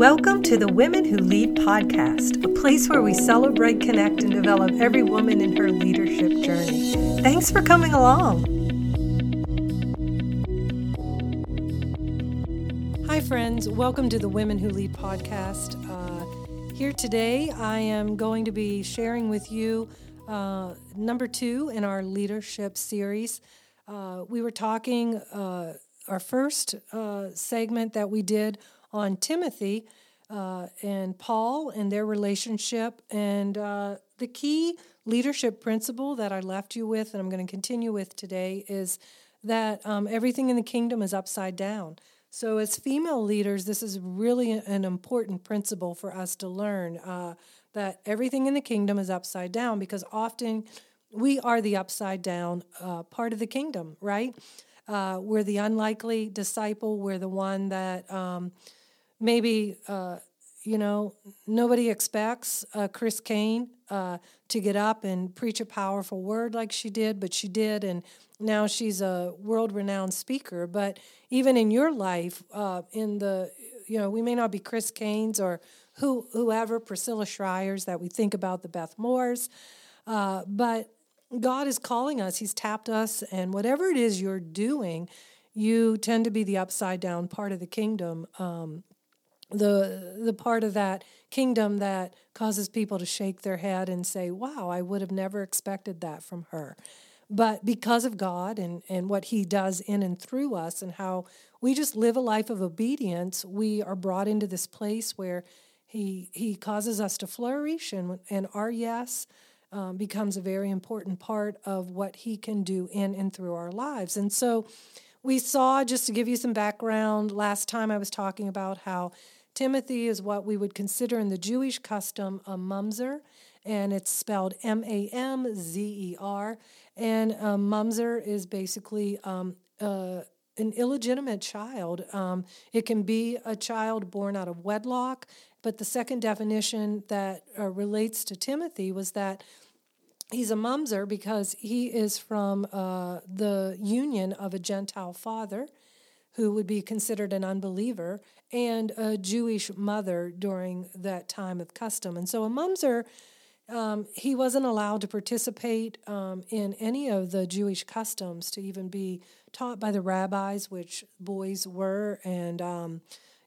Welcome to the Women Who Lead podcast, a place where we celebrate, connect, and develop every woman in her leadership journey. Thanks for coming along. Hi, friends. Welcome to the Women Who Lead podcast. Uh, here today, I am going to be sharing with you uh, number two in our leadership series. Uh, we were talking, uh, our first uh, segment that we did on Timothy uh, and Paul and their relationship. And uh, the key leadership principle that I left you with, and I'm going to continue with today, is that um, everything in the kingdom is upside down. So, as female leaders, this is really an important principle for us to learn uh, that everything in the kingdom is upside down because often we are the upside down uh, part of the kingdom, right? Uh, we're the unlikely disciple. We're the one that um, maybe uh, you know nobody expects uh, Chris Caine uh, to get up and preach a powerful word like she did, but she did, and now she's a world-renowned speaker. But even in your life, uh, in the you know we may not be Chris Caine's or who whoever Priscilla Shirers that we think about the Beth Moores, uh, but God is calling us. He's tapped us, and whatever it is you're doing, you tend to be the upside down part of the kingdom. Um, the the part of that kingdom that causes people to shake their head and say, "Wow, I would have never expected that from her." But because of God and, and what He does in and through us, and how we just live a life of obedience, we are brought into this place where He He causes us to flourish, and and our yes um, becomes a very important part of what He can do in and through our lives. And so, we saw just to give you some background. Last time I was talking about how Timothy is what we would consider in the Jewish custom a mamzer, and it's spelled M A M Z E R. And a mamzer is basically um, uh, an illegitimate child. Um, it can be a child born out of wedlock, but the second definition that uh, relates to Timothy was that he's a mamzer because he is from uh, the union of a Gentile father who would be considered an unbeliever, and a Jewish mother during that time of custom. And so a mamzer, um, he wasn't allowed to participate um, in any of the Jewish customs to even be taught by the rabbis, which boys were, and um,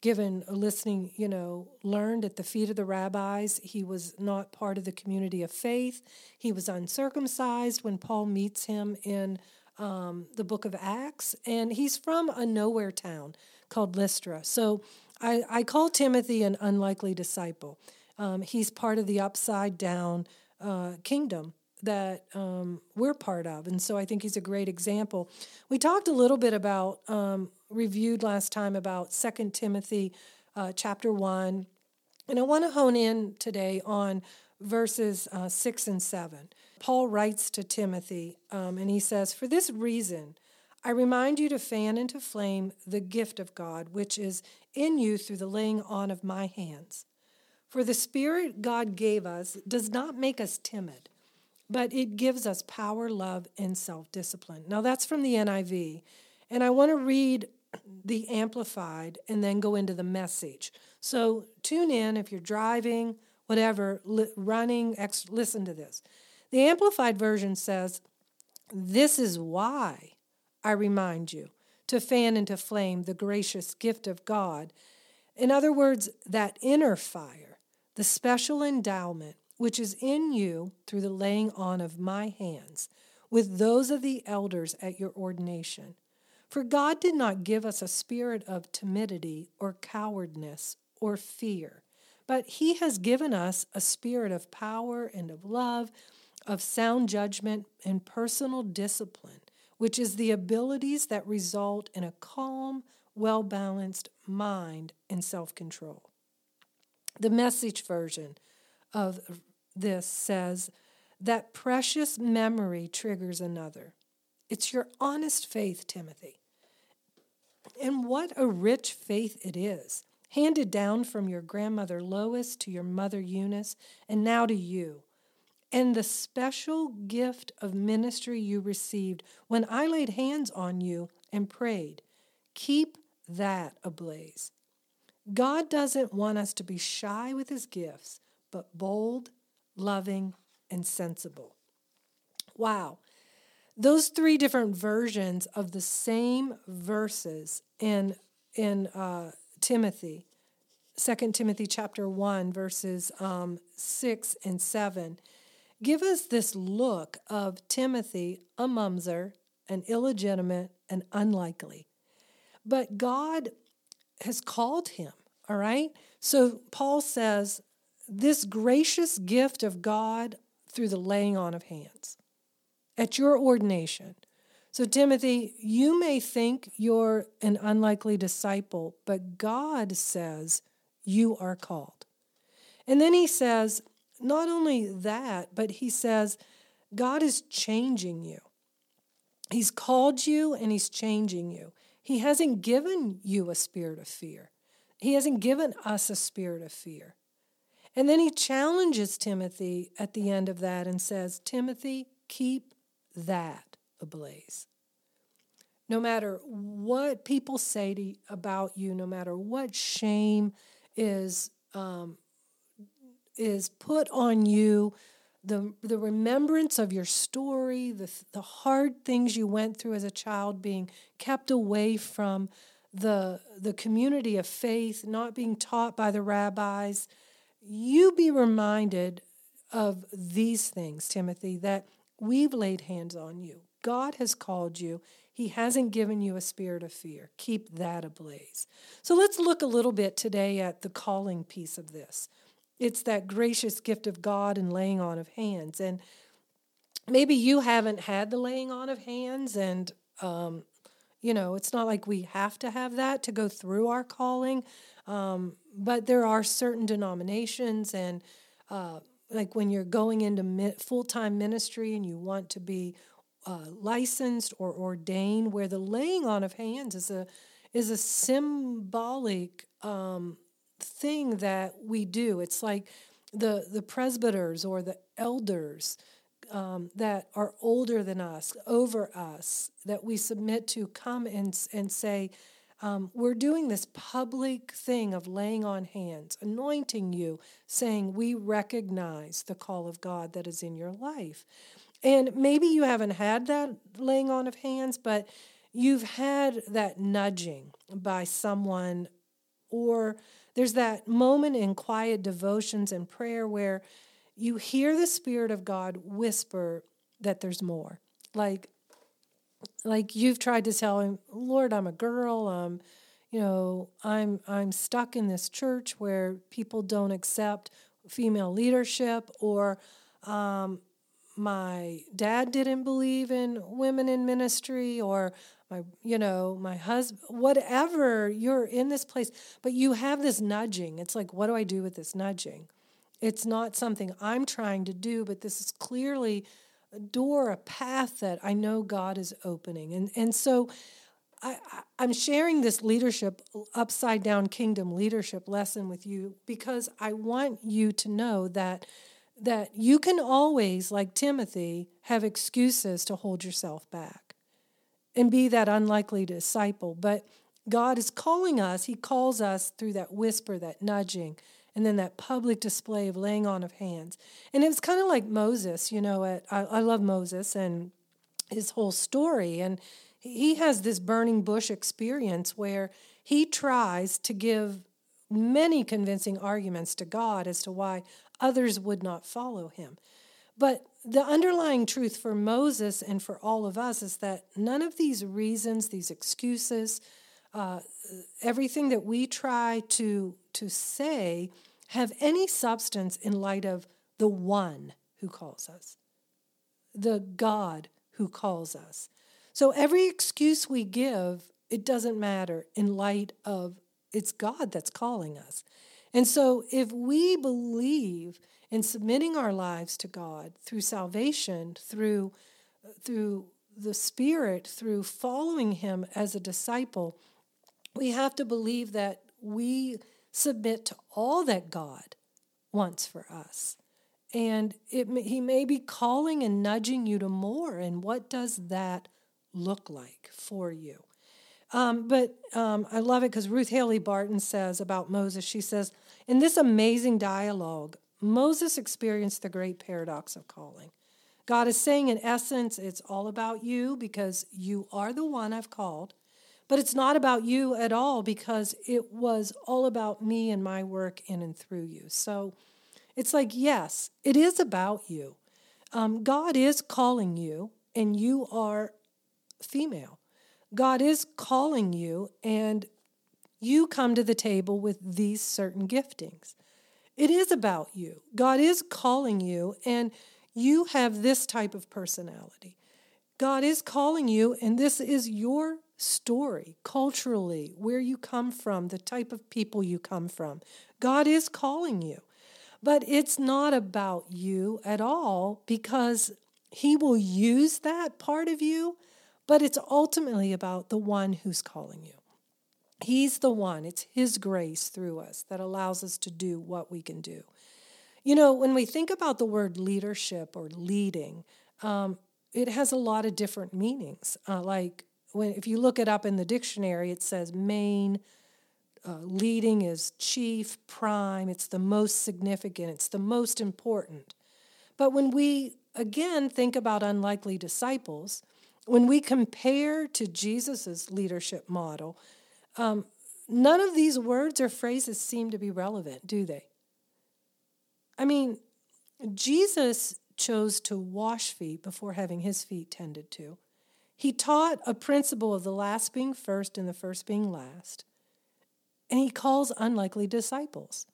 given listening, you know, learned at the feet of the rabbis. He was not part of the community of faith. He was uncircumcised when Paul meets him in um, the book of Acts, and he's from a nowhere town called Lystra. So I, I call Timothy an unlikely disciple. Um, he's part of the upside down uh, kingdom that um, we're part of. And so I think he's a great example. We talked a little bit about, um, reviewed last time about Second Timothy uh, chapter 1. And I want to hone in today on verses uh, 6 and 7. Paul writes to Timothy, um, and he says, For this reason, I remind you to fan into flame the gift of God, which is in you through the laying on of my hands. For the Spirit God gave us does not make us timid, but it gives us power, love, and self discipline. Now, that's from the NIV. And I want to read the Amplified and then go into the message. So tune in if you're driving, whatever, li- running, ex- listen to this. The Amplified Version says, This is why I remind you to fan into flame the gracious gift of God. In other words, that inner fire, the special endowment which is in you through the laying on of my hands, with those of the elders at your ordination. For God did not give us a spirit of timidity or cowardness or fear, but He has given us a spirit of power and of love of sound judgment and personal discipline, which is the abilities that result in a calm, well balanced mind and self control. The message version of this says that precious memory triggers another. It's your honest faith, Timothy. And what a rich faith it is, handed down from your grandmother Lois to your mother Eunice, and now to you and the special gift of ministry you received when I laid hands on you and prayed. Keep that ablaze. God doesn't want us to be shy with his gifts, but bold, loving, and sensible. Wow. Those three different versions of the same verses in, in uh, Timothy, 2 Timothy chapter 1, verses um, 6 and 7, give us this look of Timothy, a mamzer, an illegitimate, and unlikely. But God has called him, all right? So Paul says, this gracious gift of God through the laying on of hands at your ordination. So, Timothy, you may think you're an unlikely disciple, but God says you are called. And then he says, not only that, but he says, God is changing you. He's called you and he's changing you. He hasn't given you a spirit of fear. He hasn't given us a spirit of fear. And then he challenges Timothy at the end of that and says, Timothy, keep that ablaze. No matter what people say to, about you, no matter what shame is um, is put on you, the, the remembrance of your story, the, the hard things you went through as a child, being kept away from the, the community of faith, not being taught by the rabbis, you be reminded of these things, Timothy, that we've laid hands on you. God has called you. He hasn't given you a spirit of fear. Keep that ablaze. So let's look a little bit today at the calling piece of this. It's that gracious gift of God and laying on of hands. And maybe you haven't had the laying on of hands, and, um, you know, it's not like we have to have that to go through our calling. Um, but there are certain denominations, and uh, like when you're going into full time ministry and you want to be uh, licensed or ordained, where the laying on of hands is a is a symbolic um, thing that we do. It's like the the presbyters or the elders um, that are older than us, over us, that we submit to, come and and say. Um, we're doing this public thing of laying on hands, anointing you, saying, We recognize the call of God that is in your life. And maybe you haven't had that laying on of hands, but you've had that nudging by someone or there's that moment in quiet devotions and prayer where you hear the Spirit of God whisper that there's more. Like, like you've tried to tell him, Lord, I'm a girl. Um, you know, I'm I'm stuck in this church where people don't accept female leadership, or um, my dad didn't believe in women in ministry, or my you know my husband whatever you're in this place but you have this nudging it's like what do i do with this nudging it's not something i'm trying to do but this is clearly a door a path that i know god is opening and and so I, I'm sharing this leadership, upside down kingdom leadership lesson with you because I want you to know that that you can always, like Timothy, have excuses to hold yourself back and be that unlikely disciple. But God is calling us, He calls us through that whisper, that nudging, and then that public display of laying on of hands. And it was kind of like Moses, you know, at, I, I love Moses and his whole story. And he has this burning bush experience where he tries to give many convincing arguments to God as to why others would not follow him. But the underlying truth for Moses and for all of us is that none of these reasons, these excuses, uh, everything that we try to, to say have any substance in light of the one who calls us, the God who calls us. So every excuse we give, it doesn't matter in light of it's God that's calling us. And so if we believe in submitting our lives to God through salvation, through, through the Spirit, through following Him as a disciple, we have to believe that we submit to all that God wants for us. And it, He may be calling and nudging you to more. And what does that look like for you? Um, but um, I love it because Ruth Haley Barton says about Moses, she says, in this amazing dialogue, Moses experienced the great paradox of calling. God is saying, in essence, it's all about you because you are the one I've called, but it's not about you at all because it was all about me and my work in and through you. So it's like, yes, it is about you. Um, God is calling you, and you are female. God is calling you, and you come to the table with these certain giftings. It is about you. God is calling you, and you have this type of personality. God is calling you, and this is your story culturally, where you come from, the type of people you come from. God is calling you. But it's not about you at all because He will use that part of you, but it's ultimately about the one who's calling you. He's the one, it's His grace through us that allows us to do what we can do. You know, when we think about the word leadership or leading, um, it has a lot of different meanings. Uh, like when if you look it up in the dictionary, it says main, uh, leading is chief, prime, it's the most significant, it's the most important. But when we again think about unlikely disciples, when we compare to Jesus' leadership model, um, none of these words or phrases seem to be relevant, do they? I mean, Jesus chose to wash feet before having his feet tended to. He taught a principle of the last being first and the first being last. And he calls unlikely disciples.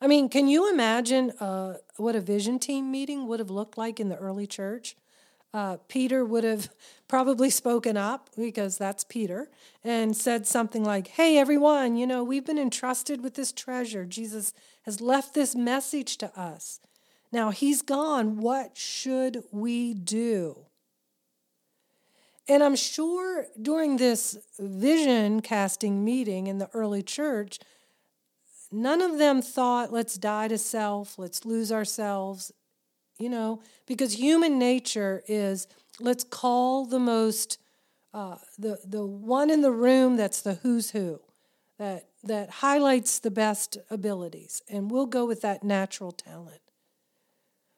I mean, can you imagine uh, what a vision team meeting would have looked like in the early church? Uh, Peter would have probably spoken up because that's Peter and said something like, Hey, everyone, you know, we've been entrusted with this treasure. Jesus has left this message to us. Now he's gone. What should we do? And I'm sure during this vision casting meeting in the early church, none of them thought, let's die to self, let's lose ourselves, you know, because human nature is let's call the most, uh, the, the one in the room that's the who's who, that, that highlights the best abilities, and we'll go with that natural talent.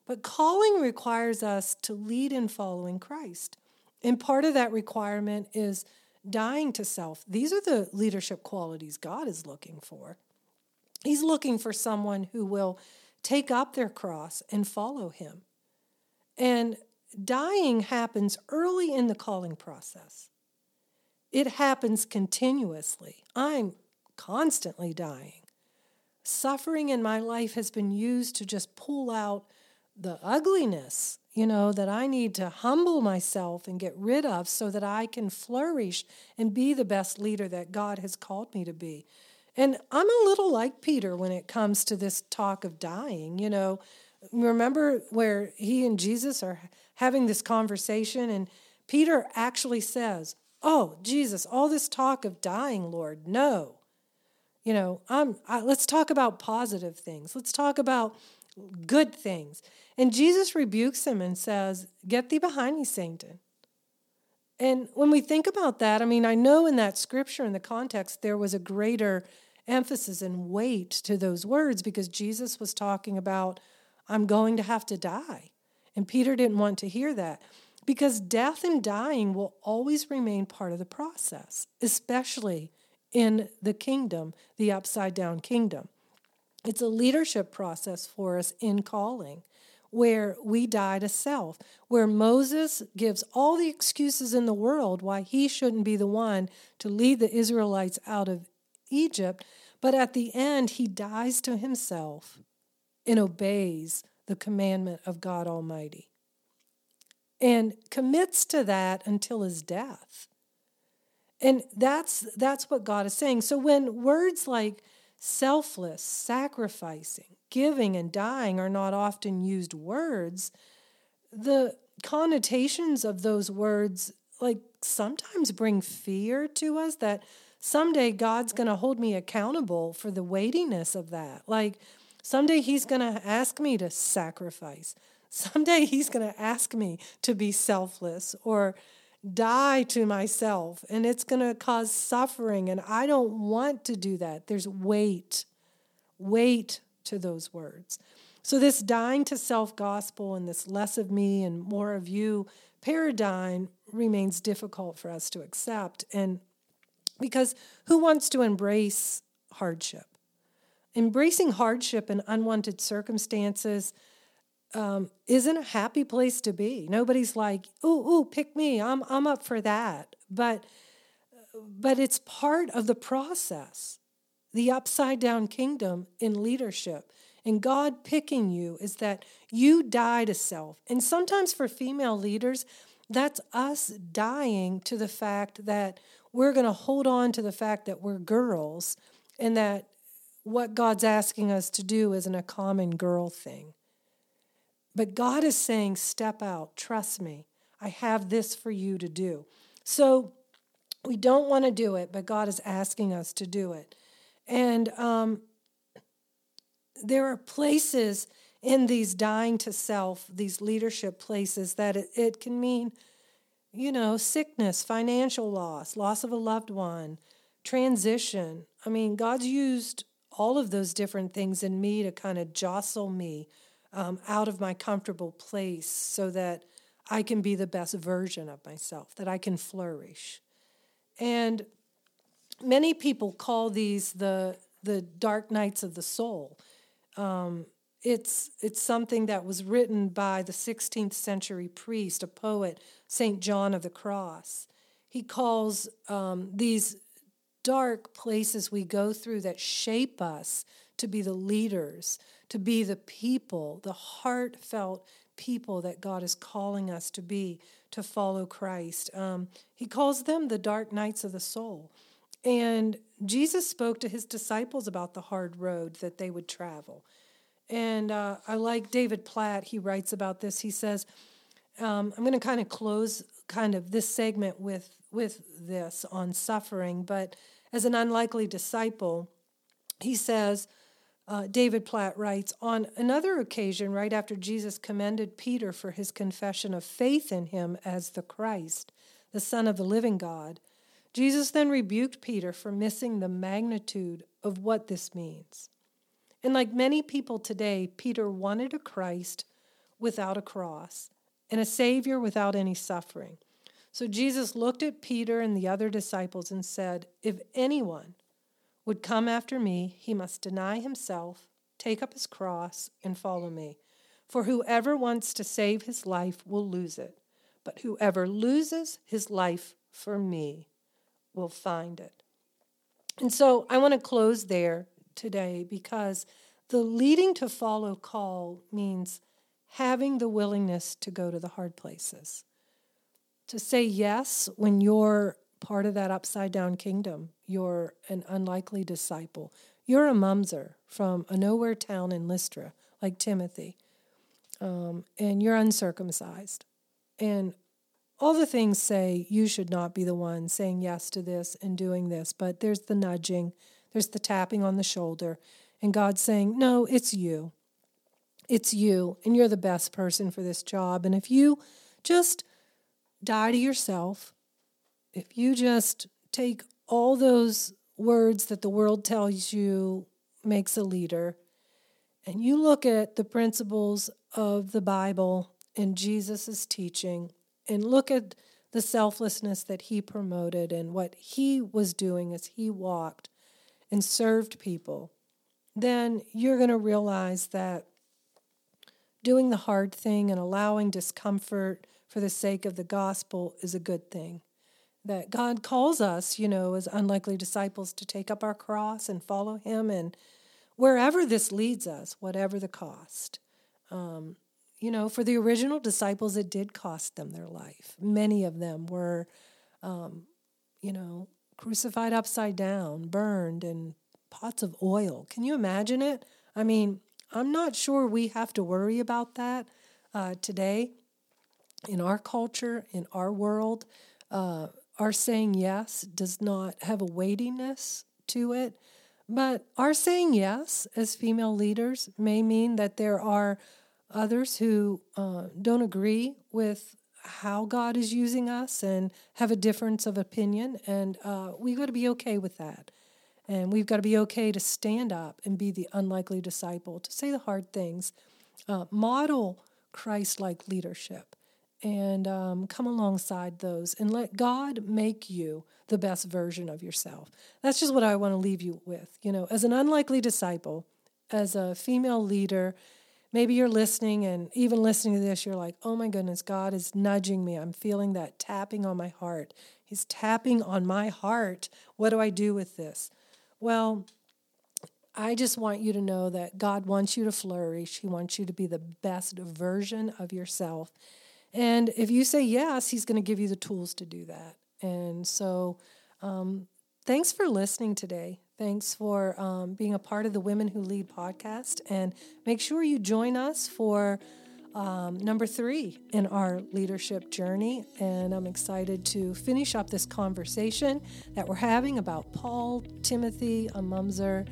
But calling requires us to lead in following Christ. And part of that requirement is dying to self. These are the leadership qualities God is looking for. He's looking for someone who will take up their cross and follow him. And dying happens early in the calling process. It happens continuously. I'm constantly dying. Suffering in my life has been used to just pull out the ugliness you know, that I need to humble myself and get rid of so that I can flourish and be the best leader that God has called me to be. And I'm a little like Peter when it comes to this talk of dying. You know, remember where he and Jesus are having this conversation, and Peter actually says, Oh, Jesus, all this talk of dying, Lord, no. You know, I'm, I, let's talk about positive things. Let's talk about good things. And Jesus rebukes him and says, Get thee behind me, Satan. And when we think about that, I mean, I know in that scripture, in the context, there was a greater emphasis and weight to those words because Jesus was talking about, I'm going to have to die. And Peter didn't want to hear that because death and dying will always remain part of the process, especially in the kingdom, the upside down kingdom. It's a leadership process for us in calling where we die to self, where Moses gives all the excuses in the world why he shouldn't be the one to lead the Israelites out of Egypt, but at the end he dies to himself and obeys the commandment of God Almighty and commits to that until his death. And that's that's what God is saying. So when words like selfless, sacrificing, giving, and dying are not often used words, the connotations of those words, like, sometimes bring fear to us that someday God's going to hold me accountable for the weightiness of that. Like, someday He's going to ask me to sacrifice. Someday He's going to ask me to be selfless or die to myself and it's going to cause suffering. And I don't want to do that. There's weight, weight to those words. So, this dying to self gospel and this less of me and more of you paradigm remains difficult for us to accept. And because who wants to embrace hardship? Embracing hardship and unwanted circumstances um, isn't a happy place to be. Nobody's like, "Ooh, ooh, pick me. I'm I'm up for that." But but it's part of the process. The upside down kingdom in leadership and God picking you is that you die to self. And sometimes for female leaders, that's us dying to the fact that we're going to hold on to the fact that we're girls and that what God's asking us to do isn't a common girl thing. But God is saying, step out, trust me. I have this for you to do. So we don't want to do it, but God is asking us to do it. And um, there are places in these dying to self, these leadership places, that it, it can mean, you know, sickness, financial loss, loss of a loved one, transition. I mean, God's used all of those different things in me to kind of jostle me um, out of my comfortable place so that I can be the best version of myself, that I can flourish. And many people call these the the dark nights of the soul. Um, it's it's something that was written by the 16th century priest, a poet, Saint John of the Cross. He calls um, these dark places we go through that shape us to be the leaders, to be the people, the heartfelt people that God is calling us to be, to follow Christ. Um, he calls them the dark nights of the soul. And Jesus spoke to his disciples about the hard road that they would travel. And uh, I like David Platt, he writes about this. He says, um, I'm going to kind of close kind of this segment with, with this on suffering, but as an unlikely disciple, he says, uh, David Platt writes, on another occasion, right after Jesus commended Peter for his confession of faith in him as the Christ, the Son of the living God, Jesus then rebuked Peter for missing the magnitude of what this means. And like many people today, Peter wanted a Christ without a cross and a Savior without any suffering. So Jesus looked at Peter and the other disciples and said, If anyone would come after me, he must deny himself, take up his cross, and follow me. For whoever wants to save his life will lose it, but whoever loses his life for me will find it. And so I want to close there today because the leading to follow call means having the willingness to go to the hard places. To say yes when you're part of that upside down kingdom, you're an unlikely disciple. You're a mamzer from a nowhere town in Lystra, like Timothy, um, and you're uncircumcised. And all the things say you should not be the one saying yes to this and doing this, but there's the nudging, there's the tapping on the shoulder, and God saying, No, it's you. It's you, and you're the best person for this job. And if you just die to yourself, if you just take all those words that the world tells you makes a leader, and you look at the principles of the Bible and Jesus' teaching, and look at the selflessness that he promoted and what he was doing as he walked and served people, then you're going to realize that doing the hard thing and allowing discomfort for the sake of the gospel is a good thing. That God calls us, you know, as unlikely disciples to take up our cross and follow Him, and wherever this leads us, whatever the cost. Um, you know, for the original disciples, it did cost them their life. Many of them were, um, you know, crucified upside down, burned, and pots of oil. Can you imagine it? I mean, I'm not sure we have to worry about that uh, today in our culture, in our world. Uh, our saying yes does not have a weightiness to it. But our saying yes as female leaders may mean that there are others who uh, don't agree with how God is using us and have a difference of opinion. And uh, we've got to be okay with that. And we've got to be okay to stand up and be the unlikely disciple, to say the hard things, uh, model Christ like leadership, and um, come alongside those and let God make you the best version of yourself. That's just what I want to leave you with. You know, as an unlikely disciple, as a female leader, maybe you're listening and even listening to this, you're like, oh my goodness, God is nudging me. I'm feeling that tapping on my heart. He's tapping on my heart. What do I do with this? Well, I just want you to know that God wants you to flourish. He wants you to be the best version of yourself. And if you say yes, He's going to give you the tools to do that. And so, um, thanks for listening today. Thanks for um, being a part of the Women Who Lead podcast. And make sure you join us for um, number three in our leadership journey. And I'm excited to finish up this conversation that we're having about Paul, Timothy, a Mamzer,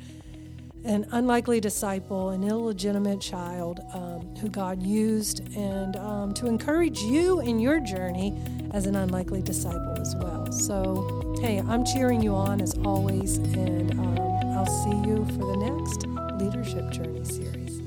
an unlikely disciple, an illegitimate child um, who God used, and um, to encourage you in your journey as an unlikely disciple as well. So, hey, I'm cheering you on as always, and um, I'll see you for the next Leadership Journey series.